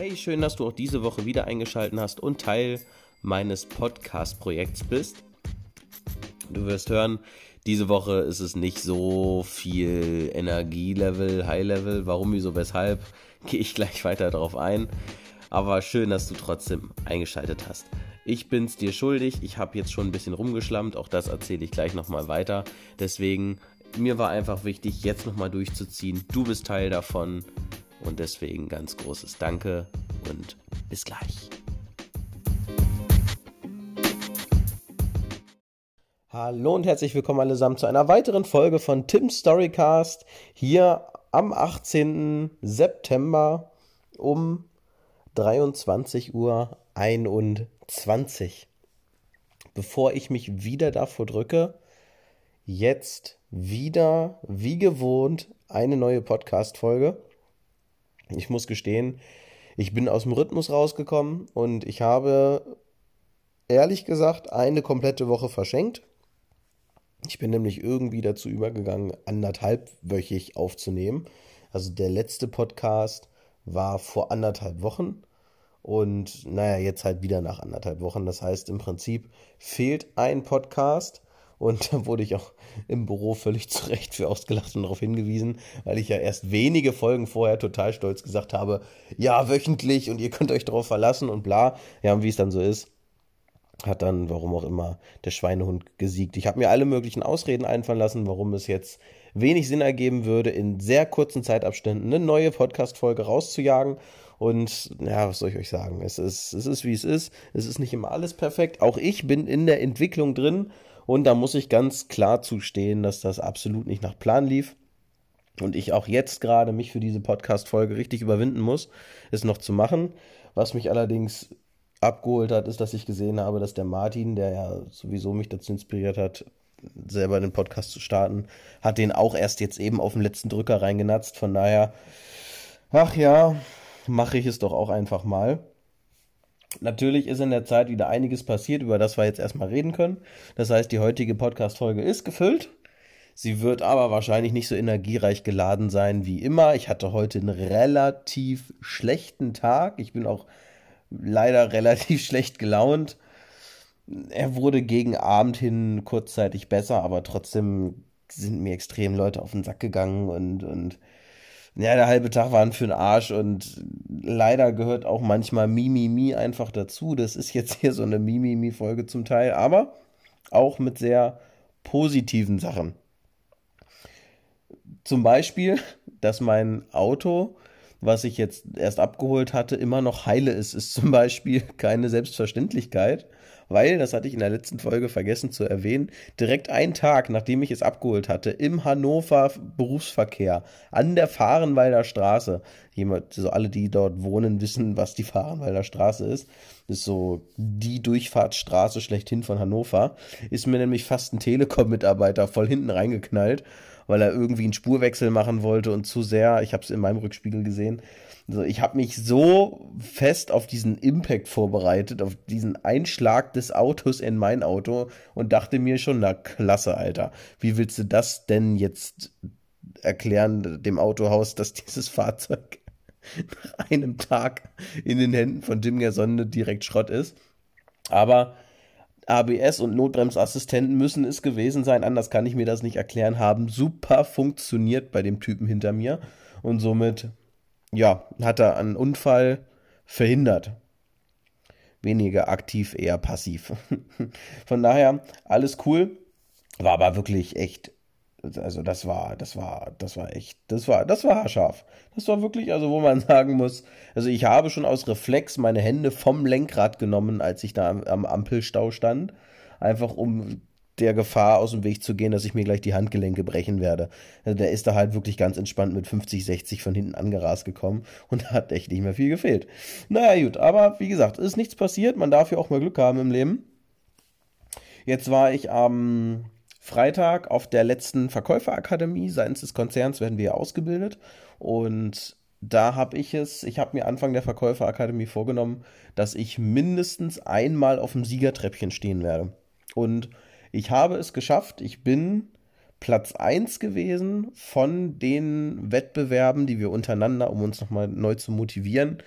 Hey, schön, dass du auch diese Woche wieder eingeschaltet hast und Teil meines Podcast-Projekts bist. Du wirst hören, diese Woche ist es nicht so viel Energielevel, High-Level. Warum, wieso, weshalb, gehe ich gleich weiter darauf ein. Aber schön, dass du trotzdem eingeschaltet hast. Ich bin's dir schuldig. Ich habe jetzt schon ein bisschen rumgeschlammt. Auch das erzähle ich gleich nochmal weiter. Deswegen, mir war einfach wichtig, jetzt nochmal durchzuziehen. Du bist Teil davon. Und deswegen ganz großes Danke und bis gleich. Hallo und herzlich willkommen allesamt zu einer weiteren Folge von Tim's Storycast hier am 18. September um 23 Uhr 21. Bevor ich mich wieder davor drücke, jetzt wieder wie gewohnt eine neue Podcast-Folge. Ich muss gestehen, ich bin aus dem Rhythmus rausgekommen und ich habe ehrlich gesagt eine komplette Woche verschenkt. Ich bin nämlich irgendwie dazu übergegangen, anderthalbwöchig aufzunehmen. Also der letzte Podcast war vor anderthalb Wochen und naja, jetzt halt wieder nach anderthalb Wochen. Das heißt, im Prinzip fehlt ein Podcast und da wurde ich auch im Büro völlig zu Recht für ausgelacht und darauf hingewiesen, weil ich ja erst wenige Folgen vorher total stolz gesagt habe, ja, wöchentlich und ihr könnt euch darauf verlassen und bla. Ja, und wie es dann so ist, hat dann, warum auch immer, der Schweinehund gesiegt. Ich habe mir alle möglichen Ausreden einfallen lassen, warum es jetzt wenig Sinn ergeben würde, in sehr kurzen Zeitabständen eine neue Podcast-Folge rauszujagen. Und ja, was soll ich euch sagen? Es ist, es ist, wie es ist. Es ist nicht immer alles perfekt. Auch ich bin in der Entwicklung drin und da muss ich ganz klar zustehen, dass das absolut nicht nach Plan lief. Und ich auch jetzt gerade mich für diese Podcast-Folge richtig überwinden muss, es noch zu machen. Was mich allerdings abgeholt hat, ist, dass ich gesehen habe, dass der Martin, der ja sowieso mich dazu inspiriert hat, selber den Podcast zu starten, hat den auch erst jetzt eben auf den letzten Drücker reingenatzt. Von daher, ach ja, mache ich es doch auch einfach mal. Natürlich ist in der Zeit wieder einiges passiert, über das wir jetzt erstmal reden können. Das heißt, die heutige Podcast-Folge ist gefüllt. Sie wird aber wahrscheinlich nicht so energiereich geladen sein wie immer. Ich hatte heute einen relativ schlechten Tag. Ich bin auch leider relativ schlecht gelaunt. Er wurde gegen Abend hin kurzzeitig besser, aber trotzdem sind mir extrem Leute auf den Sack gegangen und, und ja, der halbe Tag war für den Arsch und leider gehört auch manchmal Mimimi einfach dazu. Das ist jetzt hier so eine Mimimi-Folge zum Teil, aber auch mit sehr positiven Sachen. Zum Beispiel, dass mein Auto, was ich jetzt erst abgeholt hatte, immer noch heile ist, ist zum Beispiel keine Selbstverständlichkeit weil, das hatte ich in der letzten Folge vergessen zu erwähnen, direkt einen Tag, nachdem ich es abgeholt hatte, im Hannover Berufsverkehr an der Fahrenwalder Straße, jemand, so alle, die dort wohnen, wissen, was die Fahrenwalder Straße ist, ist so die Durchfahrtsstraße schlechthin von Hannover, ist mir nämlich fast ein Telekom-Mitarbeiter voll hinten reingeknallt, weil er irgendwie einen Spurwechsel machen wollte und zu sehr, ich habe es in meinem Rückspiegel gesehen, also ich habe mich so fest auf diesen Impact vorbereitet, auf diesen Einschlag des Autos in mein Auto und dachte mir schon, na klasse, Alter, wie willst du das denn jetzt erklären dem Autohaus, dass dieses Fahrzeug nach einem Tag in den Händen von Dimger Sonne direkt Schrott ist? Aber ABS und Notbremsassistenten müssen es gewesen sein, anders kann ich mir das nicht erklären, haben super funktioniert bei dem Typen hinter mir und somit ja, hat er einen Unfall verhindert. Weniger aktiv, eher passiv. Von daher, alles cool. War aber wirklich echt, also das war, das war, das war echt, das war, das war haarscharf. Das war wirklich, also wo man sagen muss, also ich habe schon aus Reflex meine Hände vom Lenkrad genommen, als ich da am, am Ampelstau stand. Einfach um der Gefahr aus dem Weg zu gehen, dass ich mir gleich die Handgelenke brechen werde. Also der ist da halt wirklich ganz entspannt mit 50, 60 von hinten angerast gekommen und hat echt nicht mehr viel gefehlt. Naja, gut, aber wie gesagt, ist nichts passiert. Man darf ja auch mal Glück haben im Leben. Jetzt war ich am Freitag auf der letzten Verkäuferakademie seitens des Konzerns werden wir ausgebildet und da habe ich es, ich habe mir Anfang der Verkäuferakademie vorgenommen, dass ich mindestens einmal auf dem Siegertreppchen stehen werde. Und ich habe es geschafft. Ich bin Platz 1 gewesen von den Wettbewerben, die wir untereinander, um uns nochmal neu zu motivieren,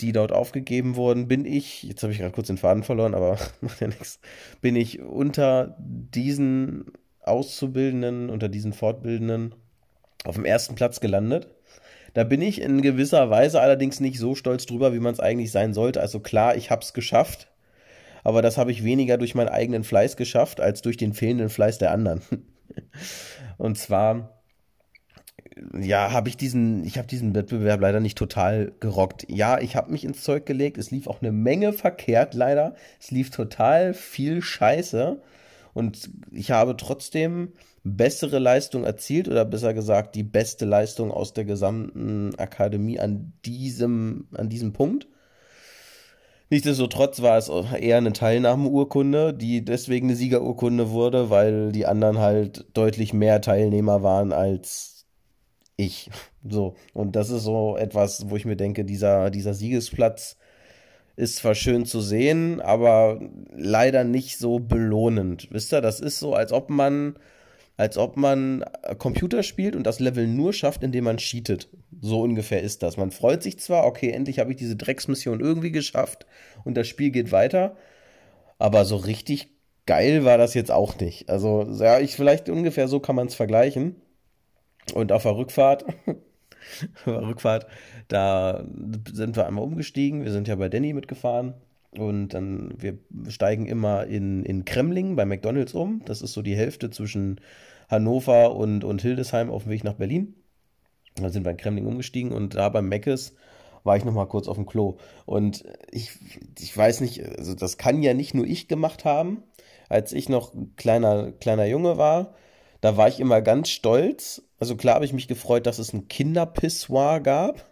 die dort aufgegeben wurden, bin ich, jetzt habe ich gerade kurz den Faden verloren, aber macht ja nichts, bin ich unter diesen Auszubildenden, unter diesen Fortbildenden auf dem ersten Platz gelandet. Da bin ich in gewisser Weise allerdings nicht so stolz drüber, wie man es eigentlich sein sollte. Also klar, ich habe es geschafft, aber das habe ich weniger durch meinen eigenen Fleiß geschafft, als durch den fehlenden Fleiß der anderen. Und zwar ja, habe ich diesen, ich habe diesen Wettbewerb leider nicht total gerockt. Ja, ich habe mich ins Zeug gelegt. Es lief auch eine Menge verkehrt, leider. Es lief total viel Scheiße. Und ich habe trotzdem bessere Leistung erzielt oder besser gesagt die beste Leistung aus der gesamten Akademie an diesem, an diesem Punkt. Nichtsdestotrotz war es eher eine Teilnahmeurkunde, die deswegen eine Siegerurkunde wurde, weil die anderen halt deutlich mehr Teilnehmer waren als ich. So. Und das ist so etwas, wo ich mir denke, dieser, dieser Siegesplatz ist zwar schön zu sehen, aber leider nicht so belohnend. Wisst ihr, das ist so, als ob man, als ob man Computer spielt und das Level nur schafft, indem man cheatet. So ungefähr ist das. Man freut sich zwar, okay, endlich habe ich diese Drecksmission irgendwie geschafft und das Spiel geht weiter, aber so richtig geil war das jetzt auch nicht. Also, ja, ich vielleicht ungefähr so kann man es vergleichen. Und auf der Rückfahrt, Rückfahrt, da sind wir einmal umgestiegen. Wir sind ja bei Danny mitgefahren. Und dann, wir steigen immer in, in Kremling bei McDonalds um. Das ist so die Hälfte zwischen Hannover und, und Hildesheim auf dem Weg nach Berlin. Dann sind wir in Kremling umgestiegen und da beim Meckes war ich nochmal kurz auf dem Klo. Und ich, ich weiß nicht, also das kann ja nicht nur ich gemacht haben. Als ich noch kleiner, kleiner Junge war, da war ich immer ganz stolz. Also klar habe ich mich gefreut, dass es ein Kinderpissoir gab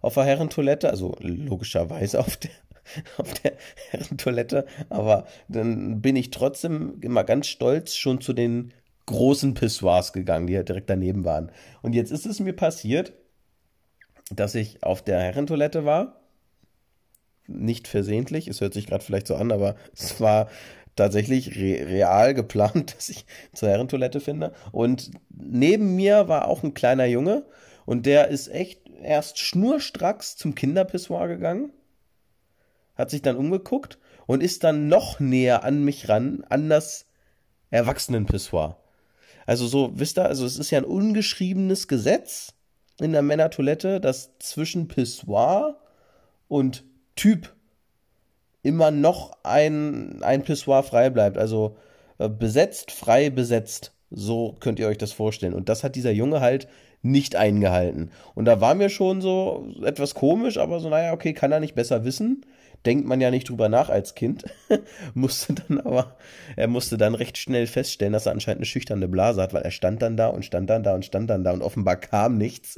auf der Herrentoilette, also logischerweise auf der, auf der Herrentoilette, aber dann bin ich trotzdem immer ganz stolz schon zu den großen Pissoirs gegangen, die ja direkt daneben waren. Und jetzt ist es mir passiert, dass ich auf der Herrentoilette war. Nicht versehentlich, es hört sich gerade vielleicht so an, aber es war tatsächlich re real geplant, dass ich zur Herrentoilette finde. Und neben mir war auch ein kleiner Junge und der ist echt erst schnurstracks zum Kinderpissoir gegangen, hat sich dann umgeguckt und ist dann noch näher an mich ran, an das Erwachsenenpissoir. Also so, wisst ihr, also es ist ja ein ungeschriebenes Gesetz in der Männertoilette, dass zwischen Pissoir und Typ immer noch ein, ein Pissoir frei bleibt. Also äh, besetzt, frei, besetzt. So könnt ihr euch das vorstellen. Und das hat dieser Junge halt nicht eingehalten. Und da war mir schon so etwas komisch, aber so, naja, okay, kann er nicht besser wissen. Denkt man ja nicht drüber nach als Kind. musste dann aber, er musste dann recht schnell feststellen, dass er anscheinend eine schüchterne Blase hat, weil er stand dann da und stand dann da und stand dann da und offenbar kam nichts.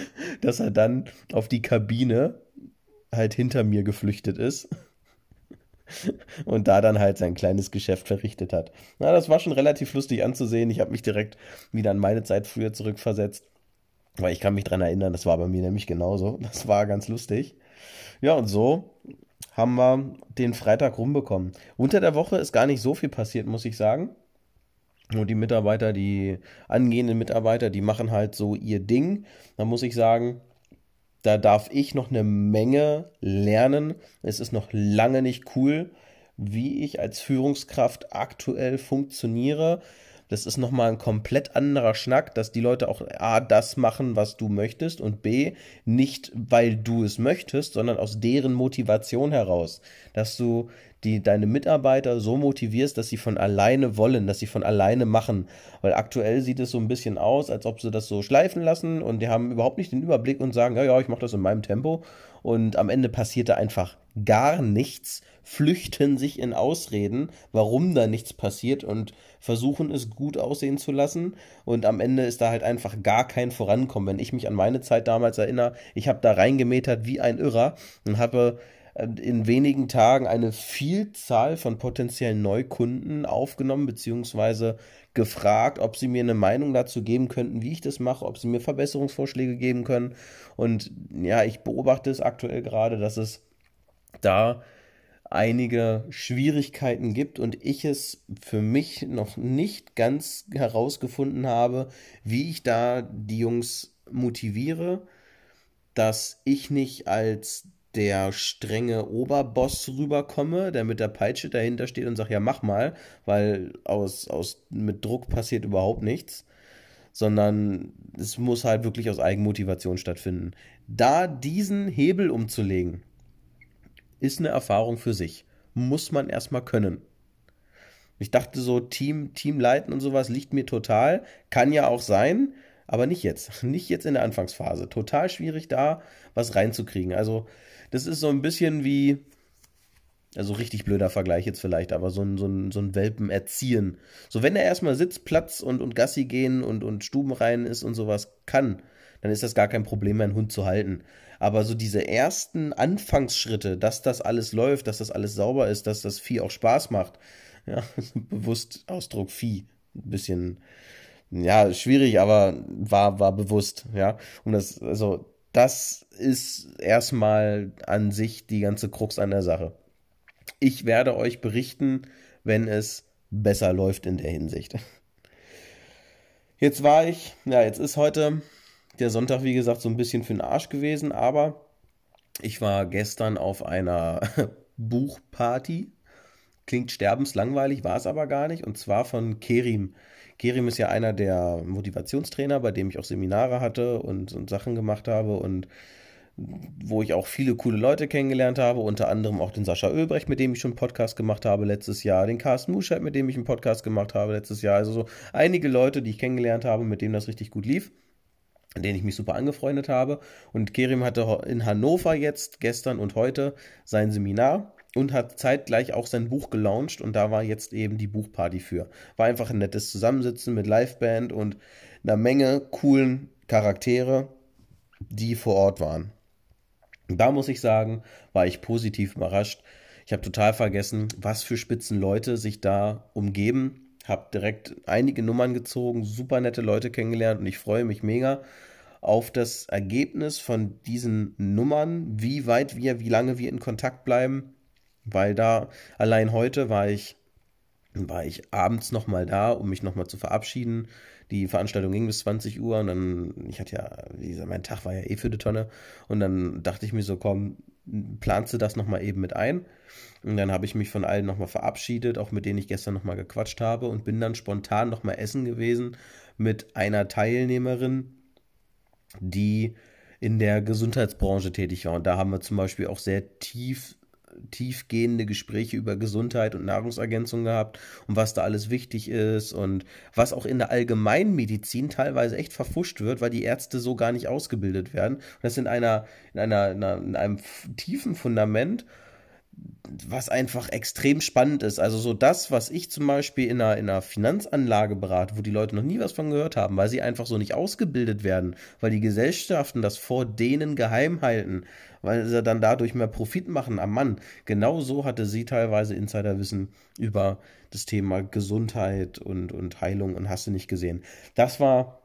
dass er dann auf die Kabine halt hinter mir geflüchtet ist und da dann halt sein kleines Geschäft verrichtet hat. Na, das war schon relativ lustig anzusehen. Ich habe mich direkt wieder an meine Zeit früher zurückversetzt, weil ich kann mich dran erinnern, das war bei mir nämlich genauso. Das war ganz lustig. Ja, und so haben wir den Freitag rumbekommen. Unter der Woche ist gar nicht so viel passiert, muss ich sagen. Nur die Mitarbeiter, die angehenden Mitarbeiter, die machen halt so ihr Ding. Da muss ich sagen, da darf ich noch eine Menge lernen. Es ist noch lange nicht cool, wie ich als Führungskraft aktuell funktioniere. Das ist nochmal ein komplett anderer Schnack, dass die Leute auch A, das machen, was du möchtest und B, nicht weil du es möchtest, sondern aus deren Motivation heraus. Dass du die deine Mitarbeiter so motivierst, dass sie von alleine wollen, dass sie von alleine machen. Weil aktuell sieht es so ein bisschen aus, als ob sie das so schleifen lassen und die haben überhaupt nicht den Überblick und sagen, ja, ja, ich mache das in meinem Tempo. Und am Ende passiert da einfach gar nichts, flüchten sich in Ausreden, warum da nichts passiert und versuchen es gut aussehen zu lassen. Und am Ende ist da halt einfach gar kein Vorankommen. Wenn ich mich an meine Zeit damals erinnere, ich habe da reingemetert wie ein Irrer und habe in wenigen Tagen eine Vielzahl von potenziellen Neukunden aufgenommen, beziehungsweise gefragt, ob sie mir eine Meinung dazu geben könnten, wie ich das mache, ob sie mir Verbesserungsvorschläge geben können. Und ja, ich beobachte es aktuell gerade, dass es da einige Schwierigkeiten gibt und ich es für mich noch nicht ganz herausgefunden habe, wie ich da die Jungs motiviere dass ich nicht als der strenge Oberboss rüberkomme, der mit der Peitsche dahinter steht und sagt, ja, mach mal, weil aus, aus, mit Druck passiert überhaupt nichts, sondern es muss halt wirklich aus Eigenmotivation stattfinden. Da diesen Hebel umzulegen, ist eine Erfahrung für sich. Muss man erstmal können. Ich dachte so, Team, Team leiten und sowas liegt mir total. Kann ja auch sein, aber nicht jetzt. Nicht jetzt in der Anfangsphase. Total schwierig da was reinzukriegen. Also, das ist so ein bisschen wie, also richtig blöder Vergleich jetzt vielleicht, aber so ein, so ein, so ein Welpen erziehen. So, wenn er erstmal Sitz, Platz und, und Gassi gehen und, und Stuben rein ist und sowas kann, dann ist das gar kein Problem, einen Hund zu halten. Aber so diese ersten Anfangsschritte, dass das alles läuft, dass das alles sauber ist, dass das Vieh auch Spaß macht, ja, bewusst Ausdruck Vieh, ein bisschen, ja, schwierig, aber war, war bewusst, ja. Und das, also, das ist erstmal an sich die ganze Krux an der Sache. Ich werde euch berichten, wenn es besser läuft in der Hinsicht. Jetzt war ich, ja, jetzt ist heute der Sonntag, wie gesagt, so ein bisschen für den Arsch gewesen, aber ich war gestern auf einer Buchparty. Klingt sterbenslangweilig, war es aber gar nicht. Und zwar von Kerim. Kerim ist ja einer der Motivationstrainer, bei dem ich auch Seminare hatte und, und Sachen gemacht habe und wo ich auch viele coole Leute kennengelernt habe, unter anderem auch den Sascha Ölbrecht, mit dem ich schon einen Podcast gemacht habe letztes Jahr, den Carsten Muscheid, mit dem ich einen Podcast gemacht habe letztes Jahr. Also so einige Leute, die ich kennengelernt habe, mit denen das richtig gut lief, denen ich mich super angefreundet habe. Und Kerim hatte in Hannover jetzt, gestern und heute, sein Seminar und hat zeitgleich auch sein Buch gelauncht und da war jetzt eben die Buchparty für. War einfach ein nettes Zusammensitzen mit Liveband und einer Menge coolen Charaktere, die vor Ort waren. Da muss ich sagen, war ich positiv überrascht. Ich habe total vergessen, was für spitzen Leute sich da umgeben. Habe direkt einige Nummern gezogen, super nette Leute kennengelernt und ich freue mich mega auf das Ergebnis von diesen Nummern, wie weit wir, wie lange wir in Kontakt bleiben weil da allein heute war ich war ich abends nochmal da, um mich nochmal zu verabschieden. Die Veranstaltung ging bis 20 Uhr und dann, ich hatte ja, wie gesagt, mein Tag war ja eh für die Tonne. Und dann dachte ich mir so, komm, planst du das nochmal eben mit ein? Und dann habe ich mich von allen nochmal verabschiedet, auch mit denen ich gestern nochmal gequatscht habe und bin dann spontan nochmal essen gewesen mit einer Teilnehmerin, die in der Gesundheitsbranche tätig war. Und da haben wir zum Beispiel auch sehr tief tiefgehende Gespräche über Gesundheit und Nahrungsergänzung gehabt und was da alles wichtig ist und was auch in der Allgemeinmedizin teilweise echt verfuscht wird, weil die Ärzte so gar nicht ausgebildet werden. Und das in einer, in einer, in einer in einem tiefen Fundament was einfach extrem spannend ist. Also so das, was ich zum Beispiel in einer, in einer Finanzanlage berate, wo die Leute noch nie was von gehört haben, weil sie einfach so nicht ausgebildet werden, weil die Gesellschaften das vor denen geheim halten, weil sie dann dadurch mehr Profit machen am Mann. Genau so hatte sie teilweise Insiderwissen über das Thema Gesundheit und, und Heilung und hast du nicht gesehen. Das war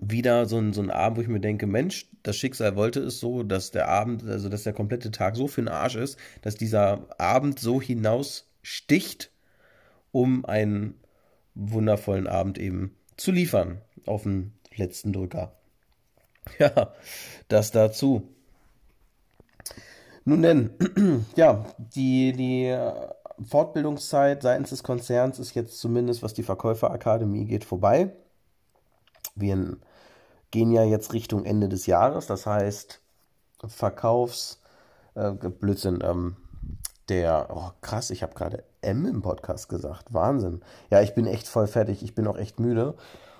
wieder so ein, so ein Abend, wo ich mir denke, Mensch, das Schicksal wollte es so, dass der Abend, also dass der komplette Tag so für den Arsch ist, dass dieser Abend so hinaussticht, um einen wundervollen Abend eben zu liefern auf den letzten Drücker. Ja, das dazu. Nun denn, ja, die, die Fortbildungszeit seitens des Konzerns ist jetzt zumindest, was die Verkäuferakademie geht, vorbei. Wir gehen ja jetzt Richtung Ende des Jahres, das heißt Verkaufs, äh, Blödsinn, ähm, der, oh krass, ich habe gerade M im Podcast gesagt, Wahnsinn. Ja, ich bin echt voll fertig, ich bin auch echt müde.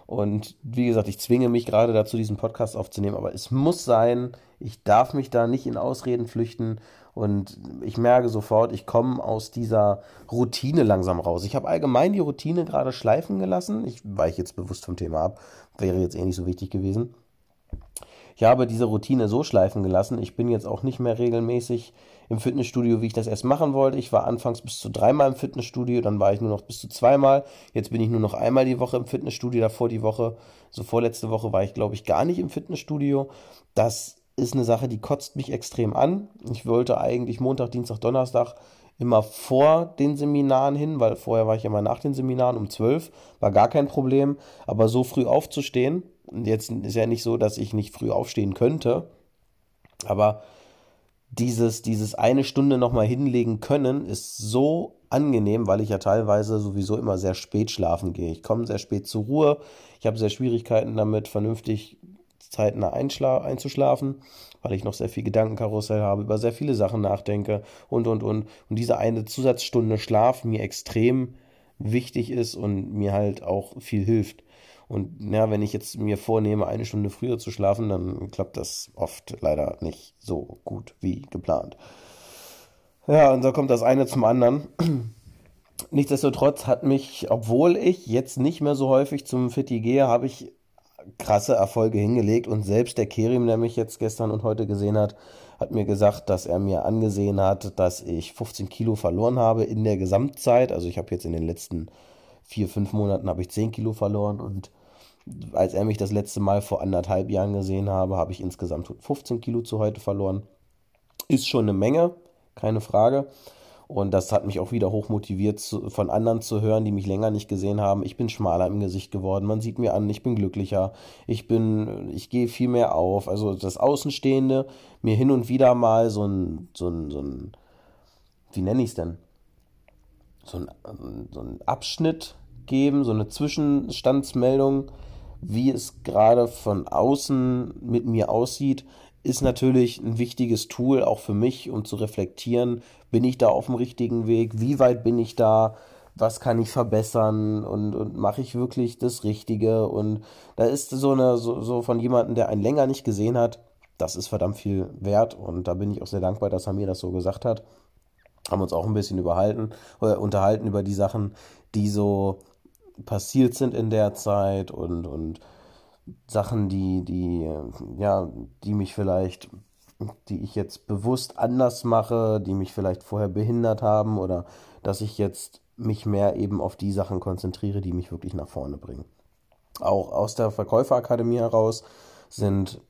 Und wie gesagt, ich zwinge mich gerade dazu, diesen Podcast aufzunehmen, aber es muss sein, ich darf mich da nicht in Ausreden flüchten und ich merke sofort, ich komme aus dieser Routine langsam raus. Ich habe allgemein die Routine gerade schleifen gelassen. Ich weiche jetzt bewusst vom Thema ab. Wäre jetzt eh nicht so wichtig gewesen. Ich habe diese Routine so schleifen gelassen. Ich bin jetzt auch nicht mehr regelmäßig im Fitnessstudio, wie ich das erst machen wollte. Ich war anfangs bis zu dreimal im Fitnessstudio, dann war ich nur noch bis zu zweimal. Jetzt bin ich nur noch einmal die Woche im Fitnessstudio. Davor die Woche, so vorletzte Woche war ich, glaube ich, gar nicht im Fitnessstudio. Das ist eine Sache, die kotzt mich extrem an. Ich wollte eigentlich Montag, Dienstag, Donnerstag immer vor den Seminaren hin, weil vorher war ich mal nach den Seminaren um 12, war gar kein Problem. Aber so früh aufzustehen, jetzt ist ja nicht so, dass ich nicht früh aufstehen könnte, Aber dieses, dieses eine Stunde nochmal hinlegen können, ist so angenehm, weil ich ja teilweise sowieso immer sehr spät schlafen gehe. Ich komme sehr spät zur Ruhe. Ich habe sehr Schwierigkeiten damit, vernünftig zeitnah einzuschlafen, weil ich noch sehr viel Gedankenkarussell habe, über sehr viele Sachen nachdenke und, und, und. Und diese eine Zusatzstunde Schlaf mir extrem wichtig ist und mir halt auch viel hilft. Und ja, wenn ich jetzt mir vornehme, eine Stunde früher zu schlafen, dann klappt das oft leider nicht so gut wie geplant. Ja, und so kommt das eine zum anderen. Nichtsdestotrotz hat mich, obwohl ich jetzt nicht mehr so häufig zum Fitti gehe, habe ich krasse Erfolge hingelegt und selbst der Kerim, der mich jetzt gestern und heute gesehen hat, hat mir gesagt, dass er mir angesehen hat, dass ich 15 Kilo verloren habe in der Gesamtzeit. Also ich habe jetzt in den letzten vier, fünf Monaten habe ich 10 Kilo verloren und als er mich das letzte Mal vor anderthalb Jahren gesehen habe, habe ich insgesamt 15 Kilo zu heute verloren. Ist schon eine Menge, keine Frage. Und das hat mich auch wieder hoch motiviert, von anderen zu hören, die mich länger nicht gesehen haben. Ich bin schmaler im Gesicht geworden. Man sieht mir an, ich bin glücklicher. Ich bin, ich gehe viel mehr auf. Also das Außenstehende, mir hin und wieder mal so ein, so ein, so ein, wie nenne ich es denn? So ein, so ein Abschnitt geben, so eine Zwischenstandsmeldung, wie es gerade von außen mit mir aussieht, ist natürlich ein wichtiges Tool auch für mich, um zu reflektieren, bin ich da auf dem richtigen Weg, wie weit bin ich da, was kann ich verbessern und, und mache ich wirklich das Richtige und da ist so eine, so, so von jemandem, der einen länger nicht gesehen hat, das ist verdammt viel wert und da bin ich auch sehr dankbar, dass er mir das so gesagt hat. Haben uns auch ein bisschen überhalten, äh, unterhalten über die Sachen, die so passiert sind in der Zeit und, und Sachen, die, die, ja, die mich vielleicht, die ich jetzt bewusst anders mache, die mich vielleicht vorher behindert haben oder dass ich jetzt mich mehr eben auf die Sachen konzentriere, die mich wirklich nach vorne bringen. Auch aus der Verkäuferakademie heraus sind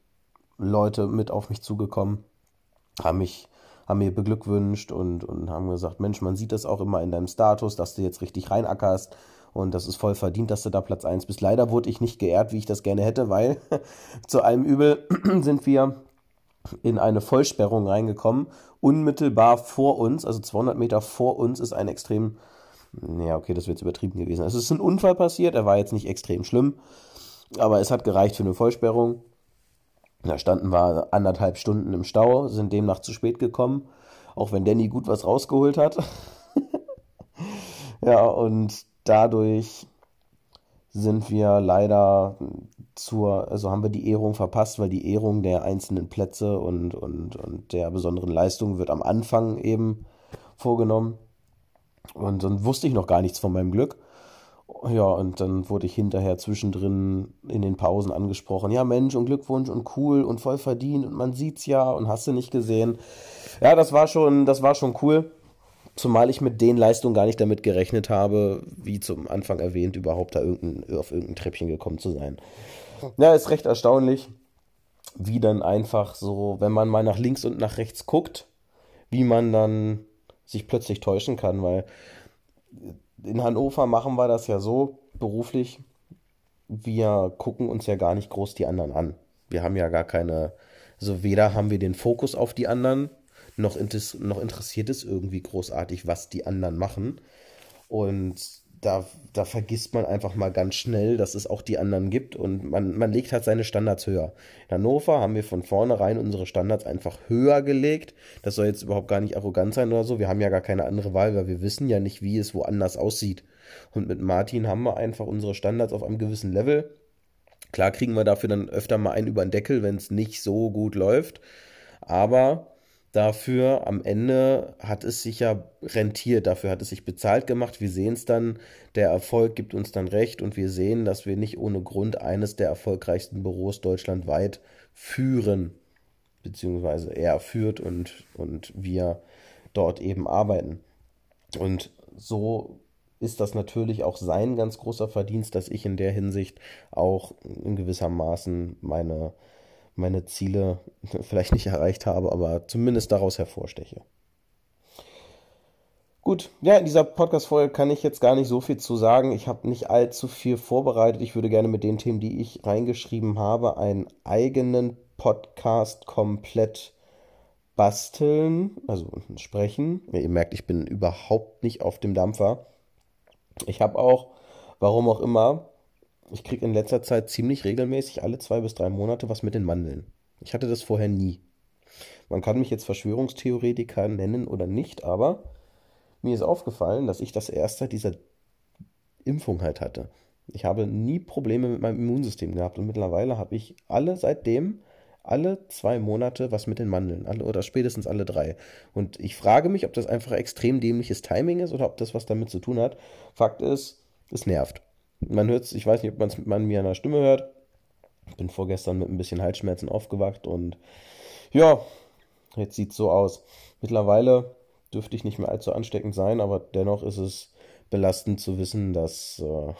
Leute mit auf mich zugekommen, haben mich haben mir beglückwünscht und, und haben gesagt, Mensch, man sieht das auch immer in deinem Status, dass du jetzt richtig reinackerst, und das ist voll verdient, dass du da Platz 1 bist. Leider wurde ich nicht geehrt, wie ich das gerne hätte, weil zu allem Übel sind wir in eine Vollsperrung reingekommen. Unmittelbar vor uns, also 200 Meter vor uns, ist ein extrem, ja, okay, das wird jetzt übertrieben gewesen. Also es ist ein Unfall passiert, er war jetzt nicht extrem schlimm, aber es hat gereicht für eine Vollsperrung. Da standen wir anderthalb Stunden im Stau, sind demnach zu spät gekommen, auch wenn Danny gut was rausgeholt hat. ja, und dadurch sind wir leider zur, also haben wir die Ehrung verpasst, weil die Ehrung der einzelnen Plätze und, und, und der besonderen Leistung wird am Anfang eben vorgenommen. Und dann wusste ich noch gar nichts von meinem Glück. Ja, und dann wurde ich hinterher zwischendrin in den Pausen angesprochen. Ja, Mensch, und Glückwunsch und cool und voll verdient und man sieht's ja und hast du nicht gesehen. Ja, das war schon, das war schon cool. Zumal ich mit den Leistungen gar nicht damit gerechnet habe, wie zum Anfang erwähnt, überhaupt da irgendein, auf irgendein Treppchen gekommen zu sein. Ja, ist recht erstaunlich, wie dann einfach so, wenn man mal nach links und nach rechts guckt, wie man dann sich plötzlich täuschen kann, weil in Hannover machen wir das ja so beruflich, wir gucken uns ja gar nicht groß die anderen an. Wir haben ja gar keine, also weder haben wir den Fokus auf die anderen, noch, noch interessiert es irgendwie großartig, was die anderen machen. Und da, da vergisst man einfach mal ganz schnell, dass es auch die anderen gibt und man, man legt halt seine Standards höher. In Hannover haben wir von vornherein unsere Standards einfach höher gelegt. Das soll jetzt überhaupt gar nicht arrogant sein oder so. Wir haben ja gar keine andere Wahl, weil wir wissen ja nicht, wie es woanders aussieht. Und mit Martin haben wir einfach unsere Standards auf einem gewissen Level. Klar kriegen wir dafür dann öfter mal einen über den Deckel, wenn es nicht so gut läuft. Aber dafür am Ende hat es sich ja rentiert, dafür hat es sich bezahlt gemacht. Wir sehen es dann, der Erfolg gibt uns dann recht und wir sehen, dass wir nicht ohne Grund eines der erfolgreichsten Büros deutschlandweit führen, beziehungsweise er führt und, und wir dort eben arbeiten. Und so ist das natürlich auch sein ganz großer Verdienst, dass ich in der Hinsicht auch in gewissermaßen meine meine Ziele vielleicht nicht erreicht habe, aber zumindest daraus hervorsteche. Gut, ja, in dieser Podcast-Folge kann ich jetzt gar nicht so viel zu sagen. Ich habe nicht allzu viel vorbereitet. Ich würde gerne mit den Themen, die ich reingeschrieben habe, einen eigenen Podcast komplett basteln, also sprechen. Ihr merkt, ich bin überhaupt nicht auf dem Dampfer. Ich habe auch, warum auch immer, ich kriege in letzter Zeit ziemlich regelmäßig alle zwei bis drei Monate was mit den Mandeln. Ich hatte das vorher nie. Man kann mich jetzt Verschwörungstheoretiker nennen oder nicht, aber mir ist aufgefallen, dass ich das erste dieser Impfung halt hatte. Ich habe nie Probleme mit meinem Immunsystem gehabt und mittlerweile habe ich alle seitdem alle zwei Monate was mit den Mandeln, alle oder spätestens alle drei. Und ich frage mich, ob das einfach extrem dämliches Timing ist oder ob das was damit zu tun hat. Fakt ist, es nervt. Man hört es, ich weiß nicht, ob man es an der Stimme hört. Ich bin vorgestern mit ein bisschen Halsschmerzen aufgewacht und ja, jetzt sieht es so aus. Mittlerweile dürfte ich nicht mehr allzu ansteckend sein, aber dennoch ist es belastend zu wissen, dass äh,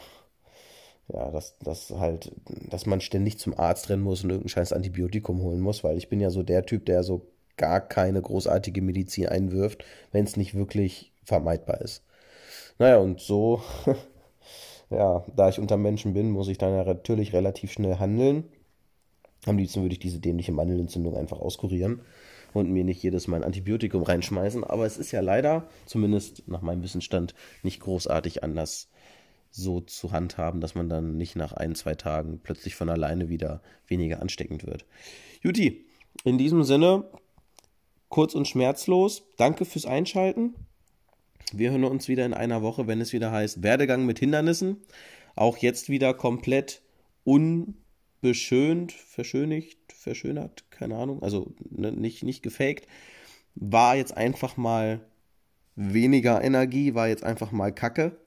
ja, dass, dass halt, dass man ständig zum Arzt rennen muss und irgendein scheiß Antibiotikum holen muss, weil ich bin ja so der Typ, der so gar keine großartige Medizin einwirft, wenn es nicht wirklich vermeidbar ist. Naja, und so, ja, da ich unter Menschen bin, muss ich dann natürlich relativ schnell handeln. Am liebsten würde ich diese dämliche Mandelentzündung einfach auskurieren und mir nicht jedes Mal ein Antibiotikum reinschmeißen. Aber es ist ja leider, zumindest nach meinem Wissensstand, nicht großartig anders so zu handhaben, dass man dann nicht nach ein, zwei Tagen plötzlich von alleine wieder weniger ansteckend wird. Juti, in diesem Sinne, kurz und schmerzlos, danke fürs Einschalten. Wir hören uns wieder in einer Woche, wenn es wieder heißt Werdegang mit Hindernissen. Auch jetzt wieder komplett unbeschönt, verschönigt, verschönert, keine Ahnung, also ne, nicht, nicht gefaked. War jetzt einfach mal weniger Energie, war jetzt einfach mal Kacke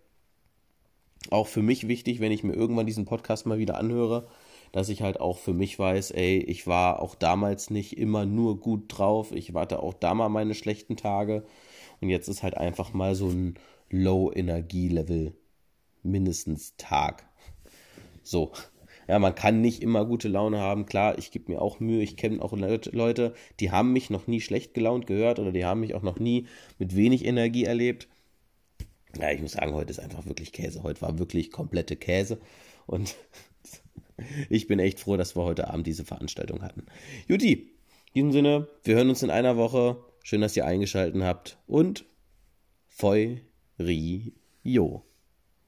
auch für mich wichtig, wenn ich mir irgendwann diesen Podcast mal wieder anhöre, dass ich halt auch für mich weiß, ey, ich war auch damals nicht immer nur gut drauf, ich warte auch da mal meine schlechten Tage und jetzt ist halt einfach mal so ein Low-Energie-Level mindestens Tag. So. Ja, man kann nicht immer gute Laune haben. Klar, ich gebe mir auch Mühe. Ich kenne auch Leute, die haben mich noch nie schlecht gelaunt gehört oder die haben mich auch noch nie mit wenig Energie erlebt. Ja, ich muss sagen, heute ist einfach wirklich Käse. Heute war wirklich komplette Käse. Und ich bin echt froh, dass wir heute Abend diese Veranstaltung hatten. Juti, in diesem Sinne, wir hören uns in einer Woche. Schön, dass ihr eingeschaltet habt. Und Feu Rio.